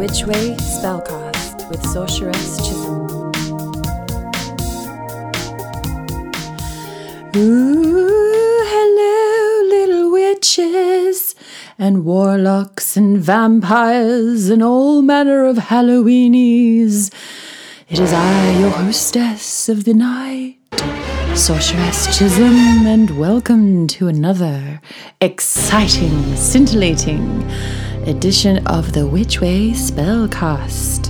Witch Way Spellcast with Sorceress Chisholm. Ooh, hello, little witches, and warlocks, and vampires, and all manner of Halloweenies. It is I, your hostess of the night, Sorceress Chisholm, and welcome to another exciting, scintillating edition of the Witch Way Spellcast.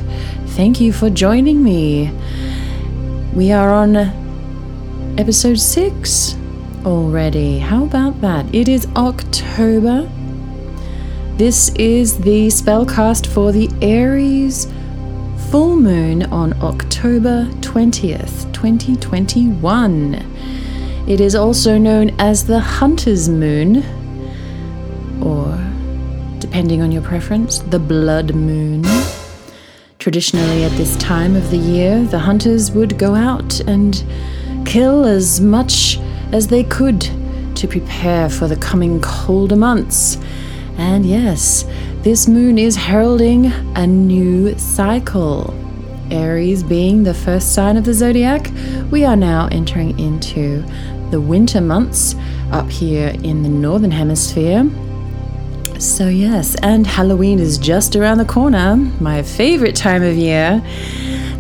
Thank you for joining me. We are on episode 6 already. How about that? It is October. This is the spellcast for the Aries full moon on October 20th, 2021. It is also known as the Hunter's Moon, depending on your preference, the Blood Moon. Traditionally, at this time of the year, the hunters would go out and kill as much as they could to prepare for the coming colder months. And yes, this moon is heralding a new cycle. Aries being the first sign of the zodiac, we are now entering into the winter months up here in the northern hemisphere. So, yes, and Halloween is just around the corner, my favorite time of year.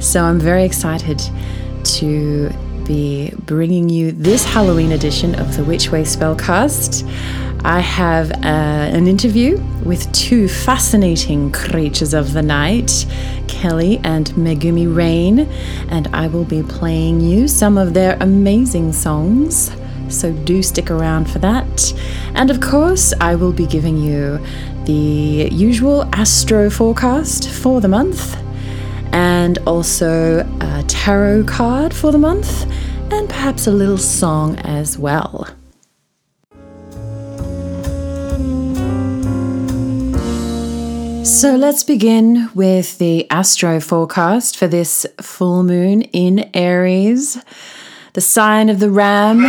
So, I'm very excited to be bringing you this Halloween edition of the Witch Way Spellcast. I have uh, an interview with two fascinating creatures of the night, Kelly and Megumi Rain, and I will be playing you some of their amazing songs. So do stick around for that. And of course, I will be giving you the usual astro forecast for the month, and also a tarot card for the month, and perhaps a little song as well. So let's begin with the astro forecast for this full moon in Aries. The sign of the ram.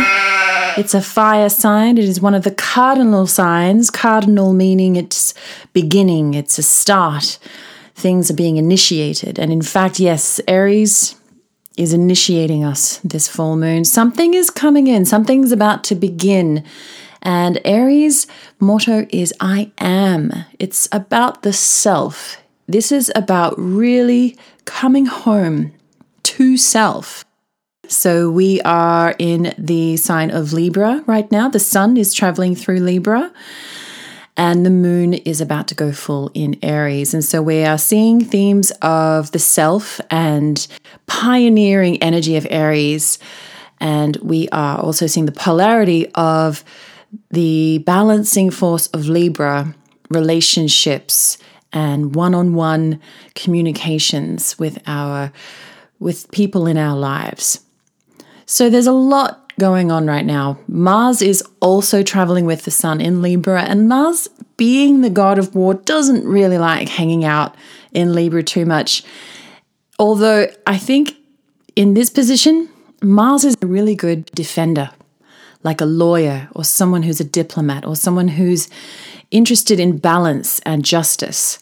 It's a fire sign. It is one of the cardinal signs. Cardinal meaning it's beginning, it's a start. Things are being initiated. And in fact, yes, Aries is initiating us this full moon. Something is coming in, something's about to begin. And Aries' motto is I am. It's about the self. This is about really coming home to self. So we are in the sign of Libra right now. The sun is traveling through Libra and the moon is about to go full in Aries. And so we are seeing themes of the self and pioneering energy of Aries. And we are also seeing the polarity of the balancing force of Libra, relationships, and one-on-one communications with our with people in our lives. So there's a lot going on right now. Mars is also traveling with the sun in Libra and Mars being the god of war doesn't really like hanging out in Libra too much. Although I think in this position Mars is a really good defender like a lawyer or someone who's a diplomat or someone who's interested in balance and justice.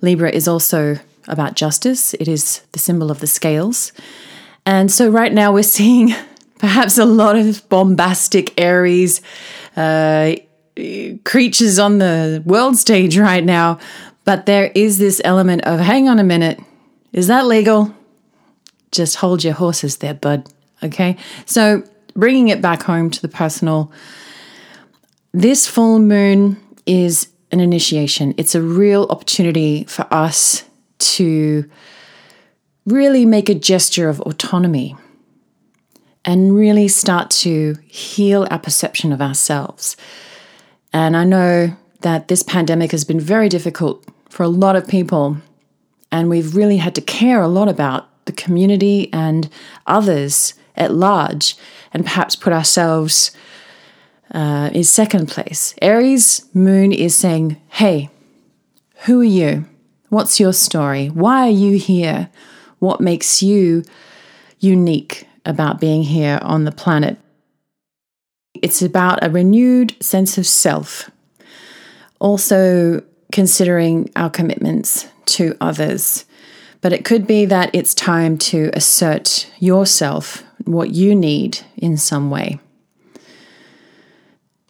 Libra is also about justice, it is the symbol of the scales. And so, right now, we're seeing perhaps a lot of bombastic Aries uh, creatures on the world stage right now. But there is this element of hang on a minute, is that legal? Just hold your horses there, bud. Okay. So, bringing it back home to the personal, this full moon is an initiation. It's a real opportunity for us to really make a gesture of autonomy and really start to heal our perception of ourselves. And I know that this pandemic has been very difficult for a lot of people, and we've really had to care a lot about the community and others at large and perhaps put ourselves uh, in second place. Aries moon is saying, hey, who are you? What's your story? Why are you here? What makes you unique about being here on the planet? It's about a renewed sense of self. Also, considering our commitments to others. But it could be that it's time to assert yourself, what you need in some way.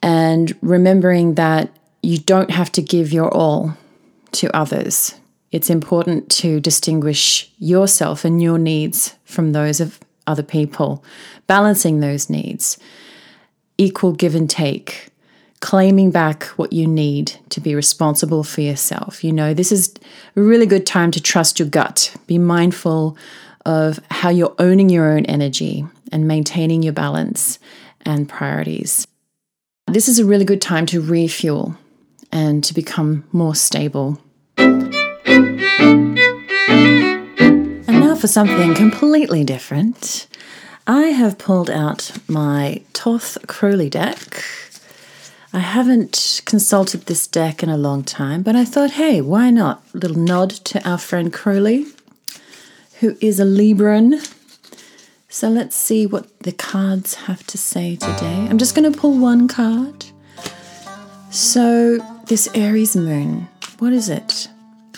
And remembering that you don't have to give your all to others. It's important to distinguish yourself and your needs from those of other people, balancing those needs, equal give and take, claiming back what you need to be responsible for yourself. You know, this is a really good time to trust your gut. Be mindful of how you're owning your own energy and maintaining your balance and priorities. This is a really good time to refuel and to become more stable. For something completely different. I have pulled out my Thoth Crowley deck. I haven't consulted this deck in a long time, but I thought, hey, why not? A little nod to our friend Crowley, who is a Libran. So let's see what the cards have to say today. I'm just going to pull one card. So, this Aries moon, what is it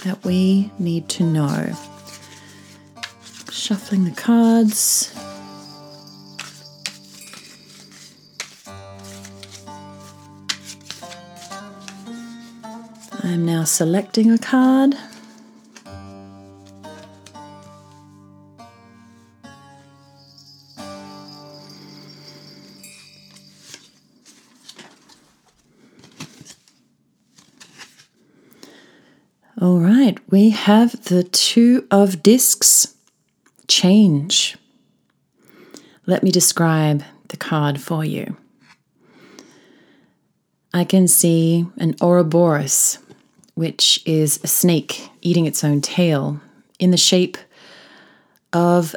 that we need to know? Shuffling the cards. I'm now selecting a card. All right, we have the Two of Discs change. Let me describe the card for you. I can see an Ouroboros, which is a snake eating its own tail in the shape of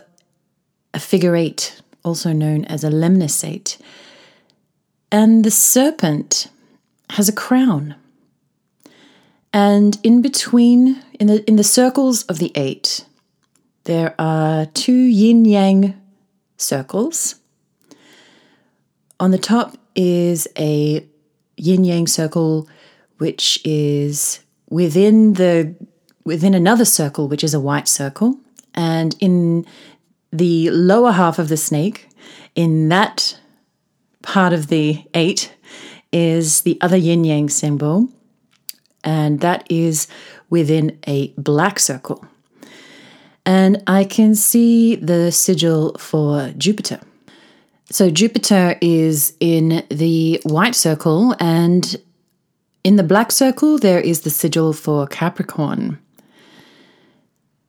a figure eight, also known as a lemniscate. And the serpent has a crown. And in between, in the in the circles of the eight, there are two yin yang circles. On the top is a yin yang circle, which is within the within another circle, which is a white circle, and in the lower half of the snake, in that part of the eight, is the other yin yang symbol, and that is within a black circle. And I can see the sigil for Jupiter. So Jupiter is in the white circle, and in the black circle, there is the sigil for Capricorn.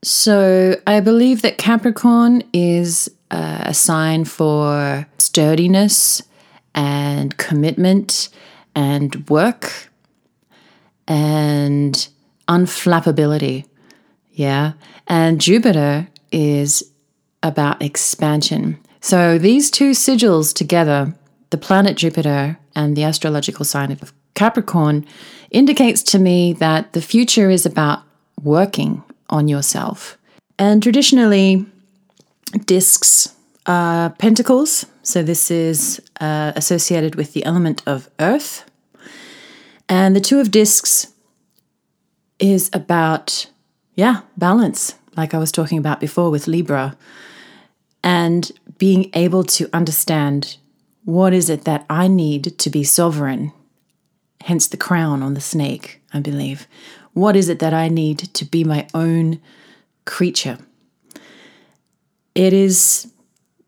So I believe that Capricorn is uh, a sign for sturdiness and commitment and work and unflappability. Yeah. And Jupiter is about expansion. So these two sigils together, the planet Jupiter and the astrological sign of Capricorn, indicates to me that the future is about working on yourself. And traditionally, discs are pentacles. So this is uh, associated with the element of earth. And the Two of Discs is about, yeah, balance, like I was talking about before with Libra, and being able to understand what is it that I need to be sovereign, hence the crown on the snake, I believe. What is it that I need to be my own creature? It is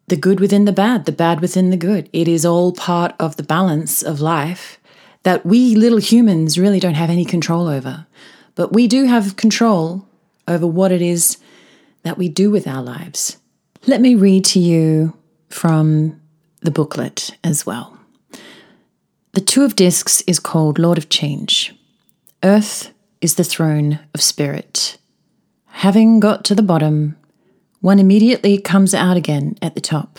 the good within the bad, the bad within the good. It is all part of the balance of life that we little humans really don't have any control over. But we do have control over what it is that we do with our lives. Let me read to you from the booklet as well. The Two of Discs is called Lord of Change. Earth is the throne of spirit. Having got to the bottom, one immediately comes out again at the top.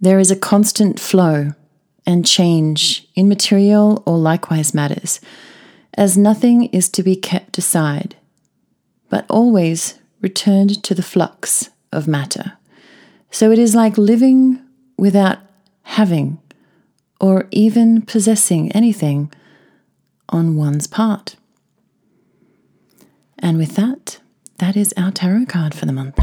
There is a constant flow and change in material or likewise matters, as nothing is to be kept aside, but always returned to the flux of matter. So it is like living without having or even possessing anything on one's part. And with that, that is our tarot card for the month.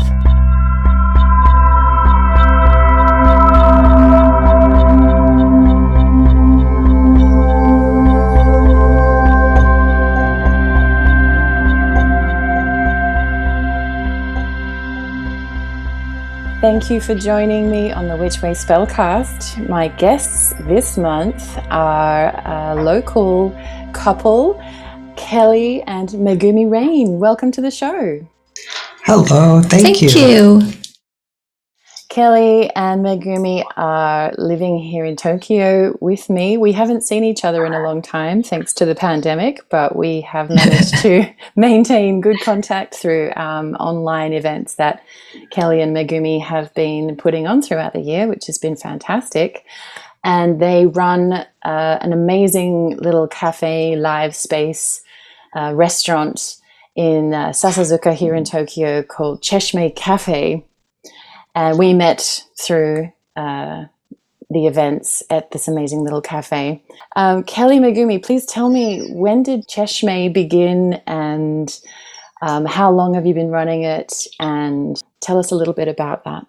Thank you for joining me on the Witch Way Spellcast. My guests this month are a local couple, Kelly and Megumi Rain. Welcome to the show. Hello, thank, you. Thank you. you. Kelly and Megumi are living here in Tokyo with me. We haven't seen each other in a long time thanks to the pandemic, but we have managed to maintain good contact through um, online events that Kelly and Megumi have been putting on throughout the year, which has been fantastic. And they run uh, an amazing little cafe, live space, uh, restaurant in uh, Sasazuka here in Tokyo called Cheshme Cafe and we met through uh, the events at this amazing little cafe. Um, Kelly Megumi, please tell me when did Cheshme begin and um, how long have you been running it? And tell us a little bit about that.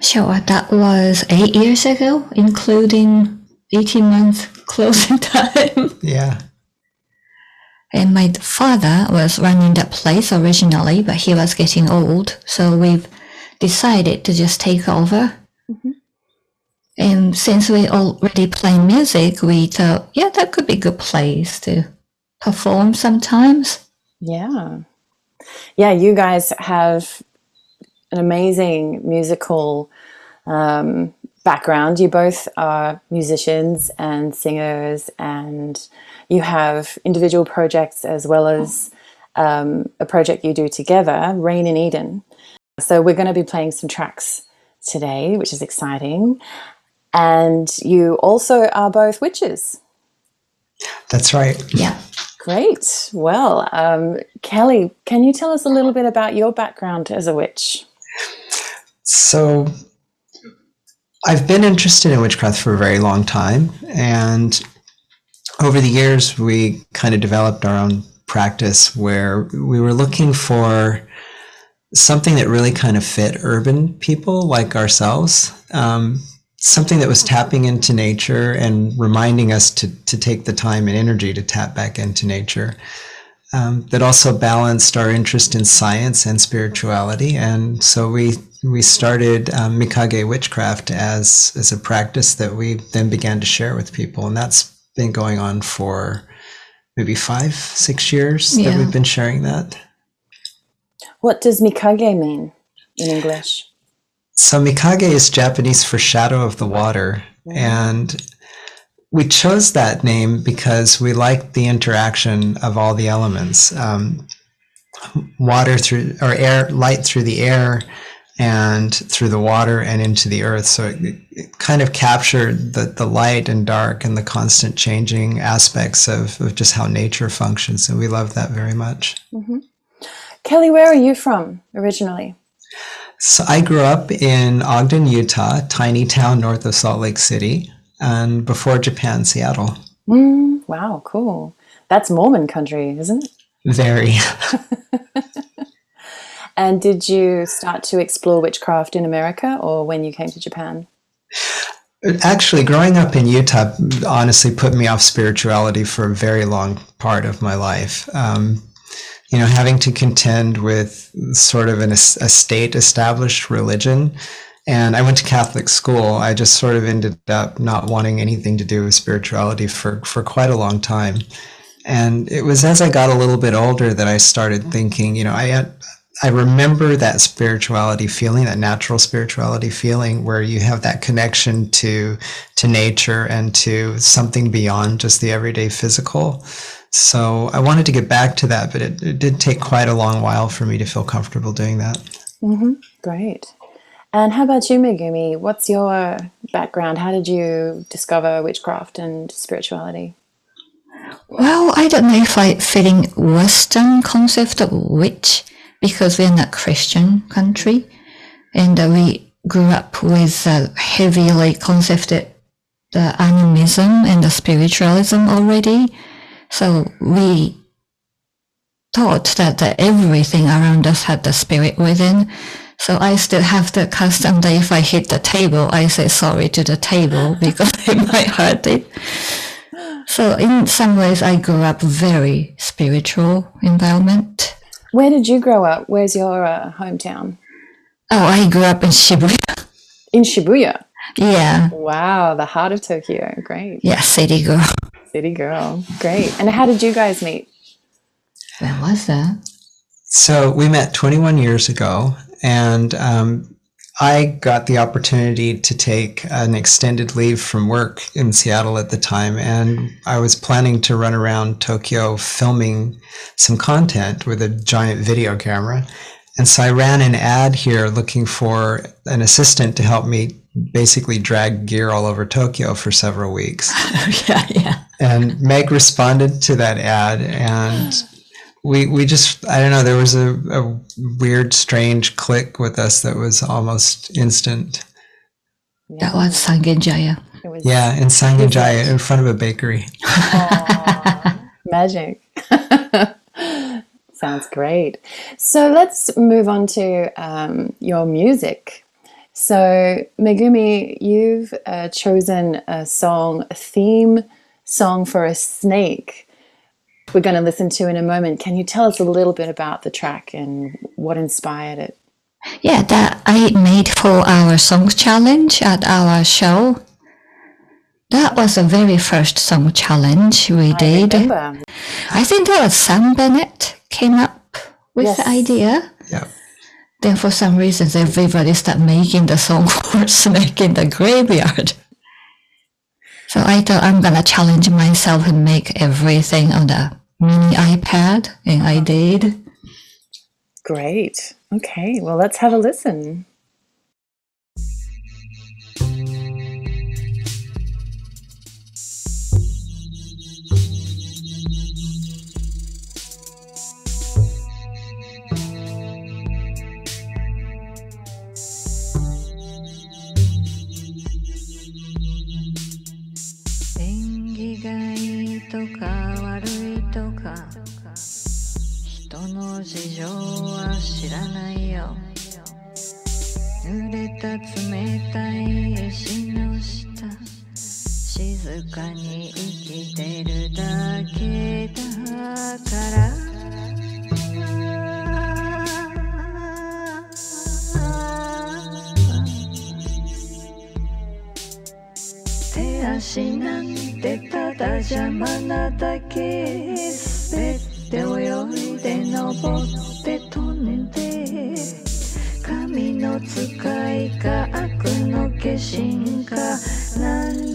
Sure, that was eight years ago, including 18 months closing time. Yeah. And my father was running that place originally, but he was getting old, so we've decided to just take over. Mhm. And since we already play music, we thought, yeah, that could be a good place to perform sometimes. Yeah. Yeah, you guys have an amazing musical um, background. You both are musicians and singers, and you have individual projects as well as um, a project you do together, Rain in Eden. So, we're going to be playing some tracks today, which is exciting. And you also are both witches. That's right. Yeah. Great. Well, um, Kelly, can you tell us a little bit about your background as a witch? So I've been interested in witchcraft for a very long time. And over the years, we kind of developed our own practice where we were looking for something that really kind of fit urban people like ourselves. Um, something that was tapping into nature and reminding us to, to take the time and energy to tap back into nature. Um, that also balanced our interest in science and spirituality. And so we we started um, Mikage witchcraft as as a practice that we then began to share with people, and that's been going on for maybe five six years that we've been sharing that. What does Mikage mean in English? So Mikage is Japanese for shadow of the water, and we chose that name because we liked the interaction of all the elements, um, water through or air, light through the air, and through the water and into the earth. So it, it kind of captured the the light and dark and the constant changing aspects of, of just how nature functions, and we love that very much. Kelly, where are you from originally? So I grew up in Ogden, Utah, tiny town north of Salt Lake City, and before Japan, Seattle. Mm, wow, cool. That's Mormon country, isn't it? Very. And did you start to explore witchcraft in America or when you came to Japan? Actually, growing up in Utah honestly put me off spirituality for a very long part of my life. Um, you know, having to contend with sort of an, a state established religion. And I went to Catholic school. I just sort of ended up not wanting anything to do with spirituality for, for quite a long time. And it was as I got a little bit older that I started thinking, you know, I I remember that spirituality feeling, that natural spirituality feeling where you have that connection to to nature and to something beyond just the everyday physical. So I wanted to get back to that, but it, it did take quite a long while for me to feel comfortable doing that. Mm-hmm. Great. And how about you, Megumi? What's your background? How did you discover witchcraft and spirituality? Well, I don't know if I fit in Western concept of witch because we're not Christian country, and uh, we grew up with uh, heavily concepted the animism and the spiritualism already. So we taught that everything around us had the spirit within. So I still have the custom that if I hit the table, I say sorry to the table because it might hurt it. So in some ways, I grew up very spiritual environment. Where did you grow up? Where's your uh, hometown? Oh, I grew up in Shibuya. In Shibuya. Yeah. Wow, the heart of Tokyo. Great. Yeah, city girl. City girl. Great. And how did you guys meet? When was that? So we met 21 years ago, and um, I got the opportunity to take an extended leave from work in Seattle at the time, and I was planning to run around Tokyo filming some content with a giant video camera. And so I ran an ad here looking for an assistant to help me basically drag gear all over Tokyo for several weeks. yeah, yeah. And Meg responded to that ad, and we we just I don't know there was a, a weird strange click with us that was almost instant. That was Sangenjaya. Was Yeah, in Sangenjaya in front of a bakery. Aw, magic. Sounds great. So let's move on to um, your music. So, Megumi, you've uh, chosen a song, a theme song for a snake. We're going to listen to in a moment. Can you tell us a little bit about the track and what inspired it? Yeah, that I made for our song challenge at our show. That was the very first song challenge we I did. remember. I think that was Sam Bennett came up with Yes. the idea. Yeah. Then for some reasons everybody started making the song for Snake in the Graveyard. So I thought I'm gonna challenge myself and make everything on the mini iPad, and I did. Great. Okay, well, let's have a listen.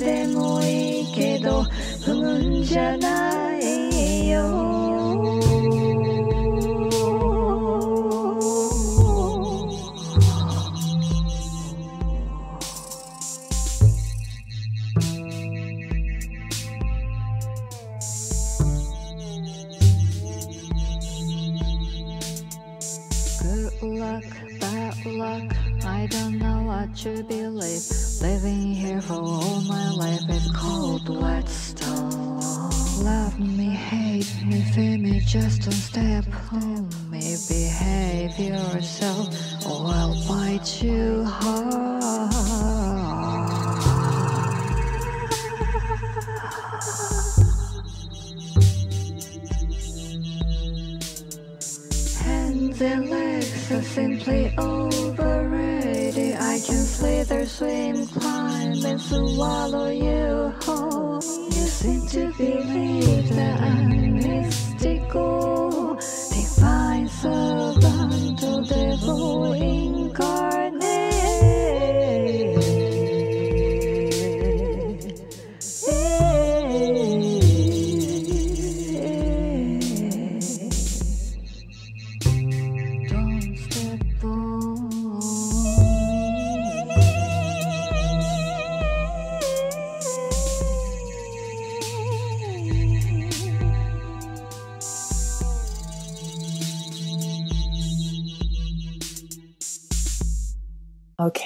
でもいいけど踏むんじゃない。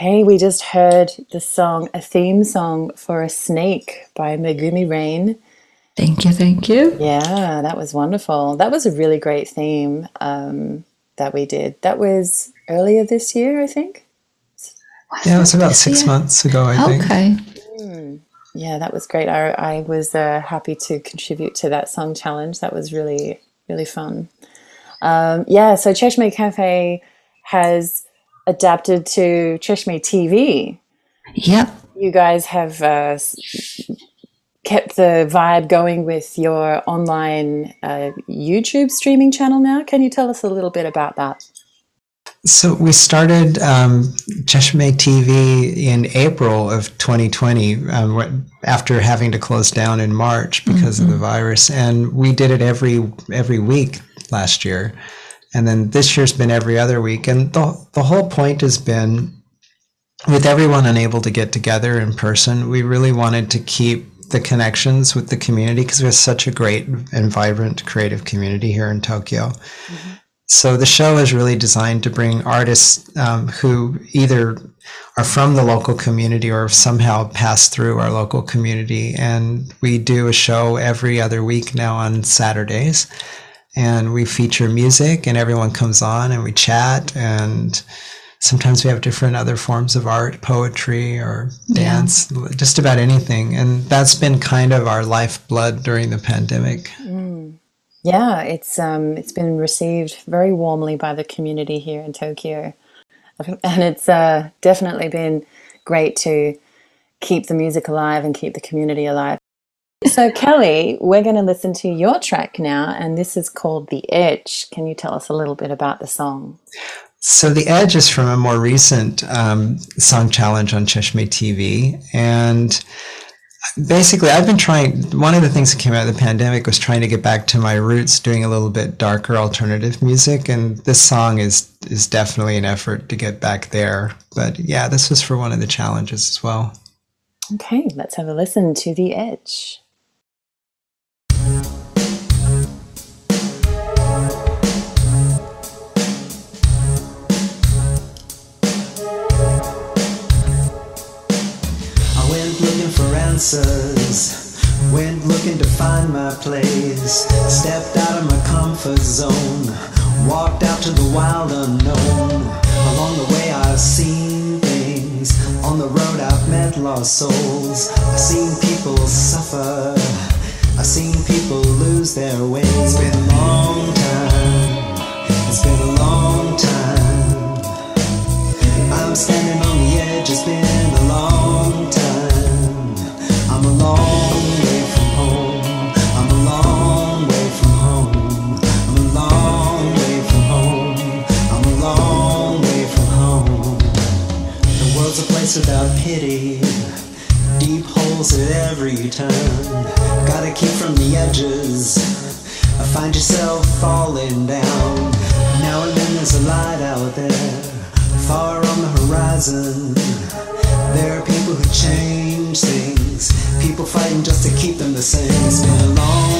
Okay, we just heard the song, a theme song for a snake by Megumi Rain. Thank you, thank you. Yeah, that was wonderful. That was a really great theme um, that we did. That was earlier this year, I think. Yeah, it was about six months ago, I think. Okay. Yeah, that was great. I, I was uh, happy to contribute to that song challenge. That was really, really fun. Um, yeah, so Cheshme Cafe has adapted to Cheshme TV. Yep. You guys have uh, kept the vibe going with your online uh, YouTube streaming channel now. Can you tell us a little bit about that? So we started um, Cheshme TV in April of 2020, um, after having to close down in March because of the virus, and we did it every every week last year, and then this year's been every other week, and the the whole point has been with everyone unable to get together in person, we really wanted to keep the connections with the community because there's such a great and vibrant creative community here in Tokyo. So the show is really designed to bring artists um, who either are from the local community or have somehow passed through our local community. And we do a show every other week now on Saturdays. And we feature music, and everyone comes on and we chat. And sometimes we have different other forms of art, poetry or dance, just about anything. And that's been kind of our lifeblood during the pandemic. Yeah, it's um, it's been received very warmly by the community here in Tokyo, and it's uh, definitely been great to keep the music alive and keep the community alive. So, Kelly, we're going to listen to your track now, and this is called "The Edge." Can you tell us a little bit about the song? So the edge is from a more recent um, song challenge on Cheshme TV, and basically, I've been trying. One of the things that came out of the pandemic was trying to get back to my roots, doing a little bit darker alternative music, and this song is is definitely an effort to get back there. But yeah, this was for one of the challenges as well. Okay, let's have a listen to "The Edge." Answers, went looking to find my place. Stepped out of my comfort zone, walked out to the wild unknown. Along the way, I've seen things. On the road, I've met lost souls. I've seen people suffer. I've seen people lose their way. It's been a long time. It's been a long time. I'm standing on the edge, it's been without pity. Deep holes at every turn. Gotta keep from the edges. I find yourself falling down. Now and then there's a light out there, far on the horizon. There are people who change just to keep them the same. It's been a long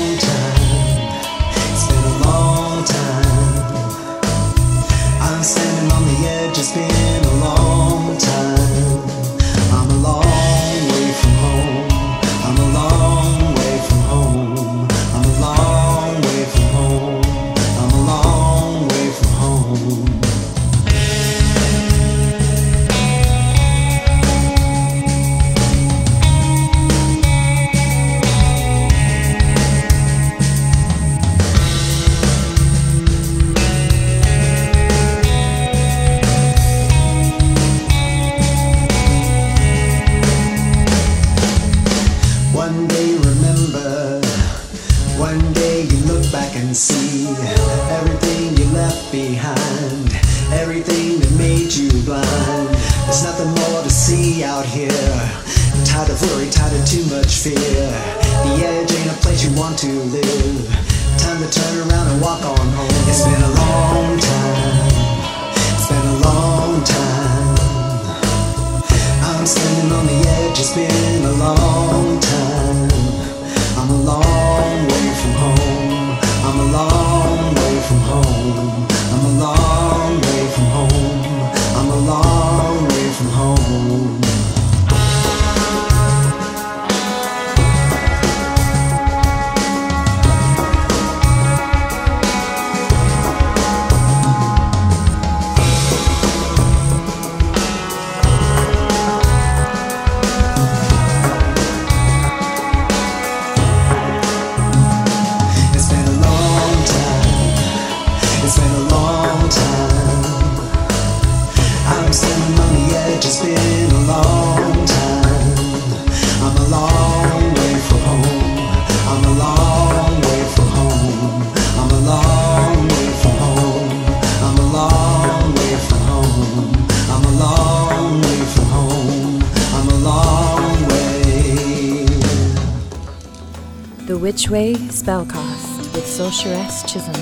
Spellcast with Sorceress Chisholm.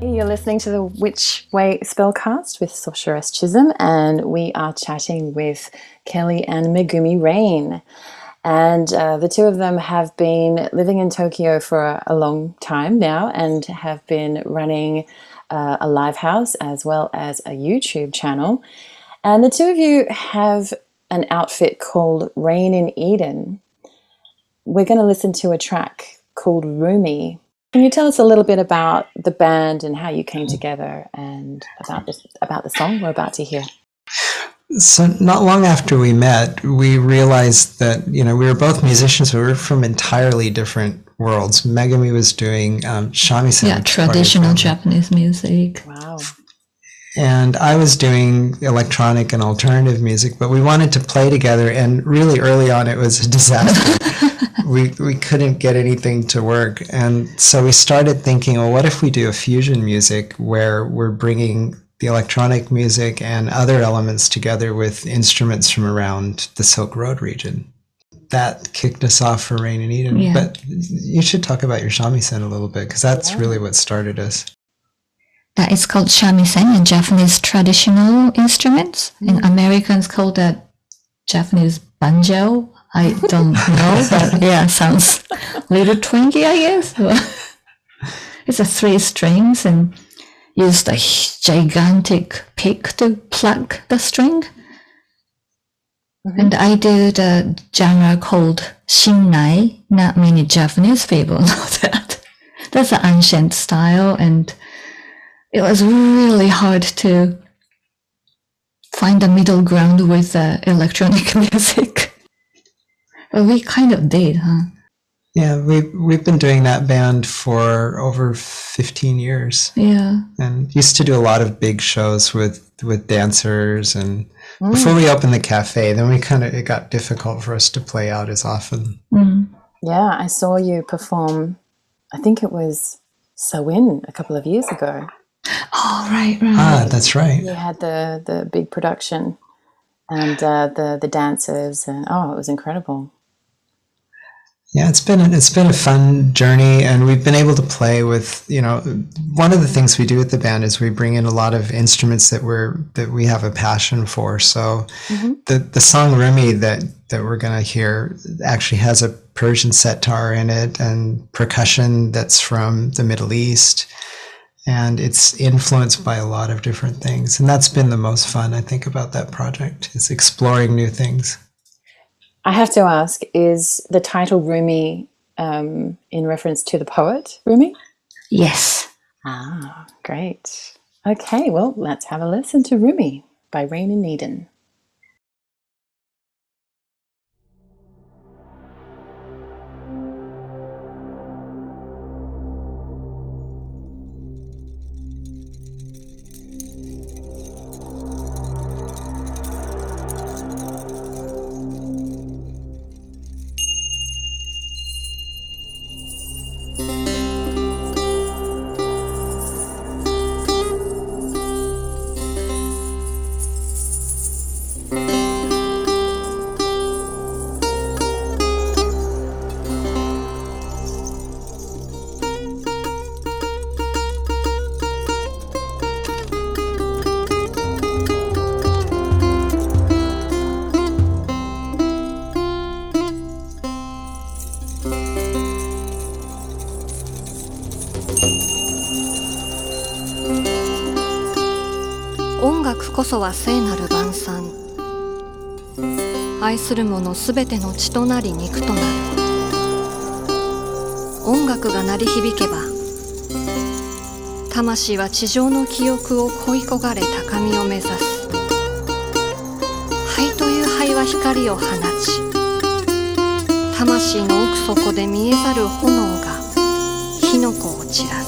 You're listening to the Witch Way Spellcast with Sorceress Chisholm, and we are chatting with Kelly and Megumi Rain. And uh, the two of them have been living in Tokyo for a long time now and have been running uh, a live house as well as a YouTube channel. And the two of you have an outfit called Rain in Eden. We're going to listen to a track called Rumi. Can you tell us a little bit about the band and how you came together and about this, about the song we're about to hear? So not long after we met, we realized that you know we were both musicians, but we were from entirely different worlds. Megumi was doing um, shamisen, Yeah, traditional Japanese music. Wow. and I was doing electronic and alternative music, but we wanted to play together. And really early on, it was a disaster. we we couldn't get anything to work, and so we started thinking, well, what if we do a fusion music where we're bringing the electronic music and other elements together with instruments from around the Silk Road region? That kicked us off for Rain in Eden. Yeah. But you should talk about your shamisen a little bit because that's really what started us. That is called shamisen in Japanese traditional instruments. In mm. Americans call that Japanese banjo. I don't know, but yeah, sounds a little twingy, I guess. it's a three strings and use the gigantic pick to pluck the string. And I do the genre called Shinnai. Not many Japanese people know that. That's an ancient style, and it was really hard to find a middle ground with uh, electronic music. But we kind of did, huh? Yeah, we we've been doing that band for over 15 years Yeah. and used to do a lot of big shows with with dancers and before we opened the cafe, then we kind of it got difficult for us to play out as often. Mm. Yeah, I saw you perform, I think it was So Sewin a couple of years ago. Oh, right, right. Ah, that's right. You had the, the big production and uh, the, the dancers, and oh, it was incredible. Yeah, it's been it's been a fun journey, and we've been able to play with you know one of the things we do with the band is we bring in a lot of instruments that we're that we have a passion for. So mm-hmm. the the song Rumi that that we're gonna hear actually has a Persian setar in it and percussion that's from the Middle East, and it's influenced by a lot of different things, and that's been the most fun I think about that project is exploring new things. I have to ask is the title Rumi um, in reference to the poet Rumi? Yes. Ah, great. Okay, well, let's have a listen to Rumi by Rain in Eden.「愛する者すべての血となり肉となる」「音楽が鳴り響けば魂は地上の記憶を恋焦がれ高みを目指す」「灰という灰は光を放ち」「魂の奥底で見えざる炎が火の粉を散らす」「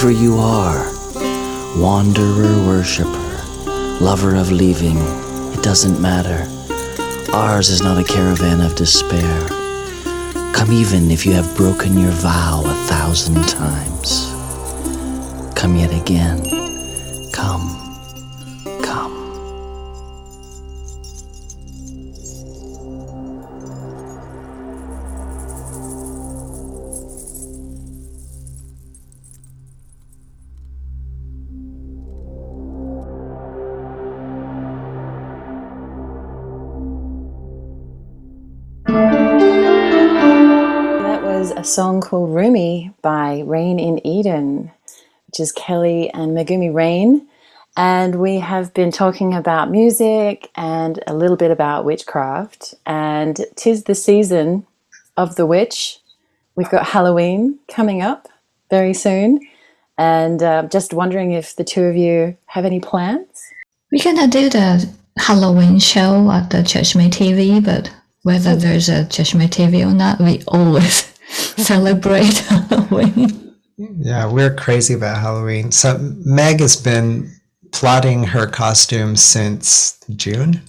whoever you are, wanderer, worshiper, lover of leaving, it doesn't matter. Ours is not a caravan of despair. Come even if you have broken your vow a thousand times. Come yet again. A song called Rumi by Rain in Eden, which is Kelly and Megumi Rain. And we have been talking about music and a little bit about witchcraft. And tis the season of the witch. We've got Halloween coming up very soon. And uh, just wondering if the two of you have any plans? We're gonna do the Halloween show at the Cheshme TV, but whether there's a Cheshme TV or not, we always celebrate Halloween. Yeah, we're crazy about Halloween. So Meg has been plotting her costume since June.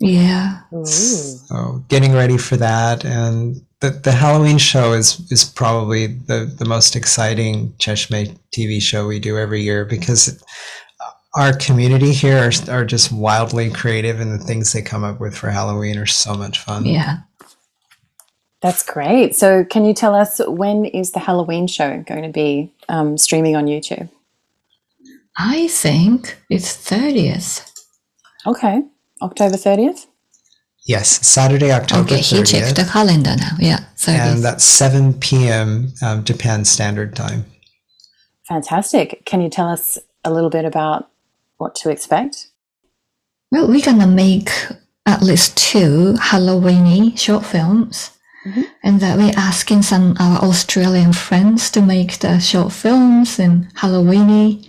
Yeah. So getting ready for that and the, the Halloween show is is probably the, the most exciting Cheshme TV show we do every year because our community here are, are just wildly creative and the things they come up with for Halloween are so much fun. Yeah. That's great. So, can you tell us when is the Halloween show going to be um, streaming on YouTube? I think it's 30th. Okay, October 30th? Yes, Saturday, October Okay, he checked the calendar now. Yeah, 30th. And that's 7 p.m. Um, Japan Standard Time. Fantastic. Can you tell us a little bit about what to expect? Well, we're gonna make at least two Halloweeny short films, and that we're asking some our Australian friends to make the short films and Halloweeny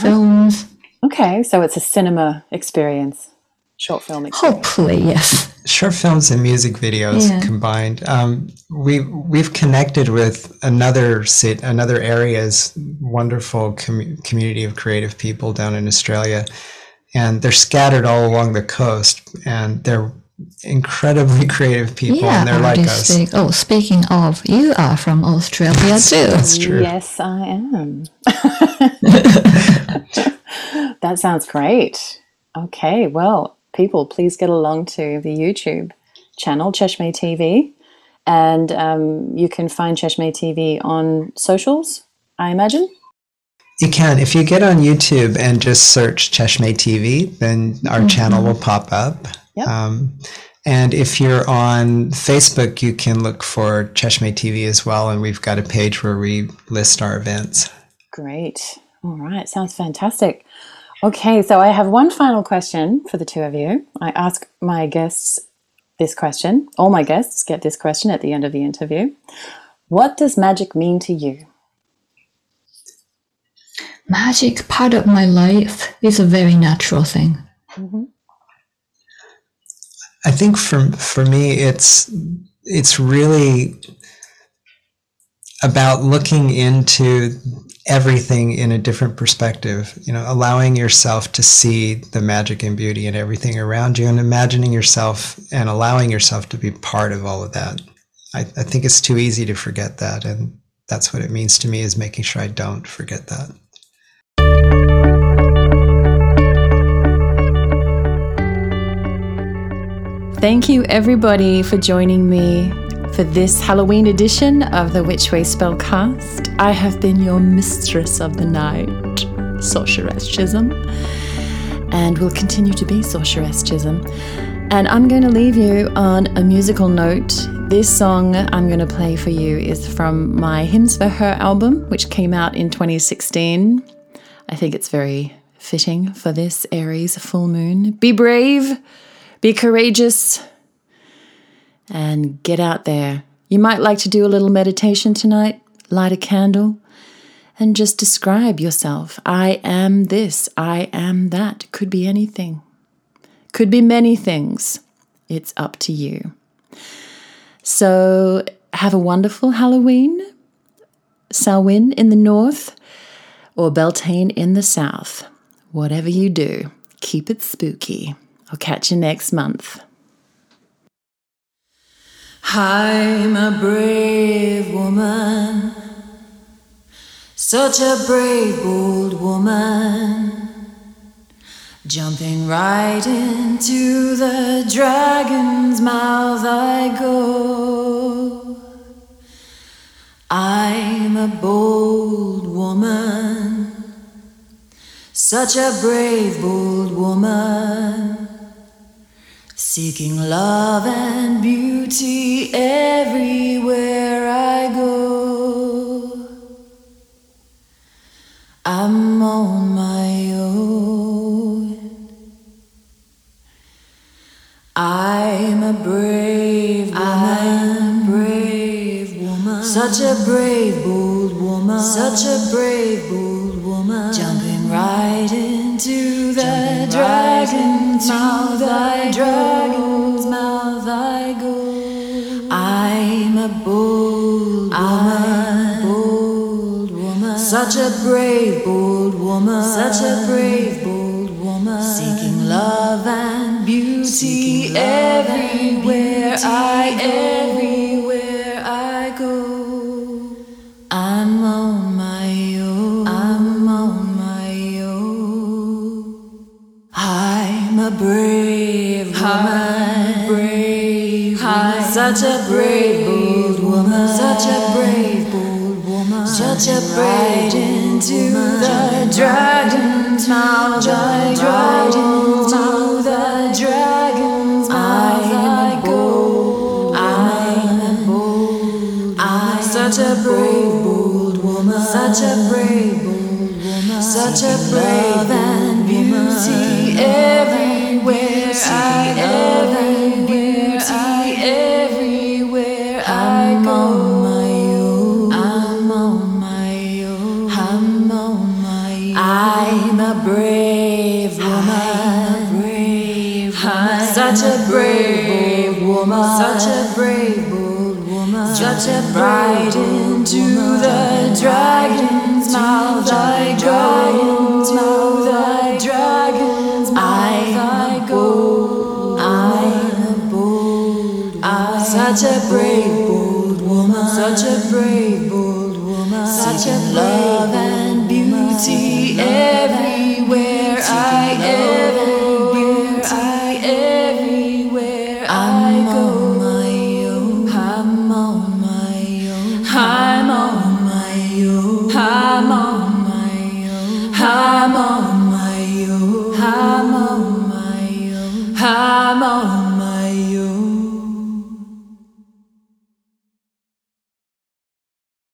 films. Okay, so it's a cinema experience, short film experience. Hopefully, yes. short films and music videos Yeah. combined. Um, we we've connected with another sit another area's wonderful com- community of creative people down in Australia, and they're scattered all along the coast, and they're incredibly creative people, yeah, and they're like us. artistic. Oh, speaking of, you are from Australia too. That's true. Yes, I am. that sounds great. Okay, well, people, please get along to the YouTube channel, Cheshme TV. And um, you can find Cheshme TV on socials, I imagine. You can if you get on YouTube and just search Cheshme TV, then our channel will pop up. Yep. Um, and if you're on Facebook, you can look for Cheshme TV as well, and we've got a page where we list our events. Great. All right. Sounds fantastic. Okay. So I have one final question for the two of you. I ask my guests this question. All my guests get this question at the end of the interview. What does magic mean to you? Magic part of my life is a very natural thing. I think for for me, it's it's really about looking into everything in a different perspective. You know, allowing yourself to see the magic and beauty in everything around you, and imagining yourself and allowing yourself to be part of all of that. I, I think it's too easy to forget that, and that's what it means to me is making sure I don't forget that. Thank you, everybody, for joining me for this Halloween edition of the Witch Way Spellcast. I have been your mistress of the night, Sorceress Chisholm, and will continue to be Sorceress Chisholm. And I'm going to leave you on a musical note. This song I'm going to play for you is from my Hymns for Her album, which came out in 2016. I think it's very fitting for this Aries full moon. Be brave, be courageous, and get out there. You might like to do a little meditation tonight, light a candle, and just describe yourself. I am this, I am that. Could be anything, could be many things. It's up to you. So, have a wonderful Halloween. Samhain in the north, or Beltane in the south. Whatever you do, keep it spooky. I'll catch you next month. I'm a brave woman, such a brave, bold woman. Jumping right into the dragon's mouth I go. I'm a bold woman, such a brave, bold woman, seeking love and beauty everywhere a brave, bold woman. Such a brave, bold woman. Seeking love and beauty everywhere I everywhere I go. I'm on my own. I'm on my own. I'm a brave woman. brave woman. Such a brave, bold woman. Such a brave, bold woman. Such a brave dragon's mouth. The dragon's mouth. Dragon's mouth. I go. I'm bold. I'm such a brave, bold woman. Such a brave, bold woman. Such a brave a right into the dragon's mouth.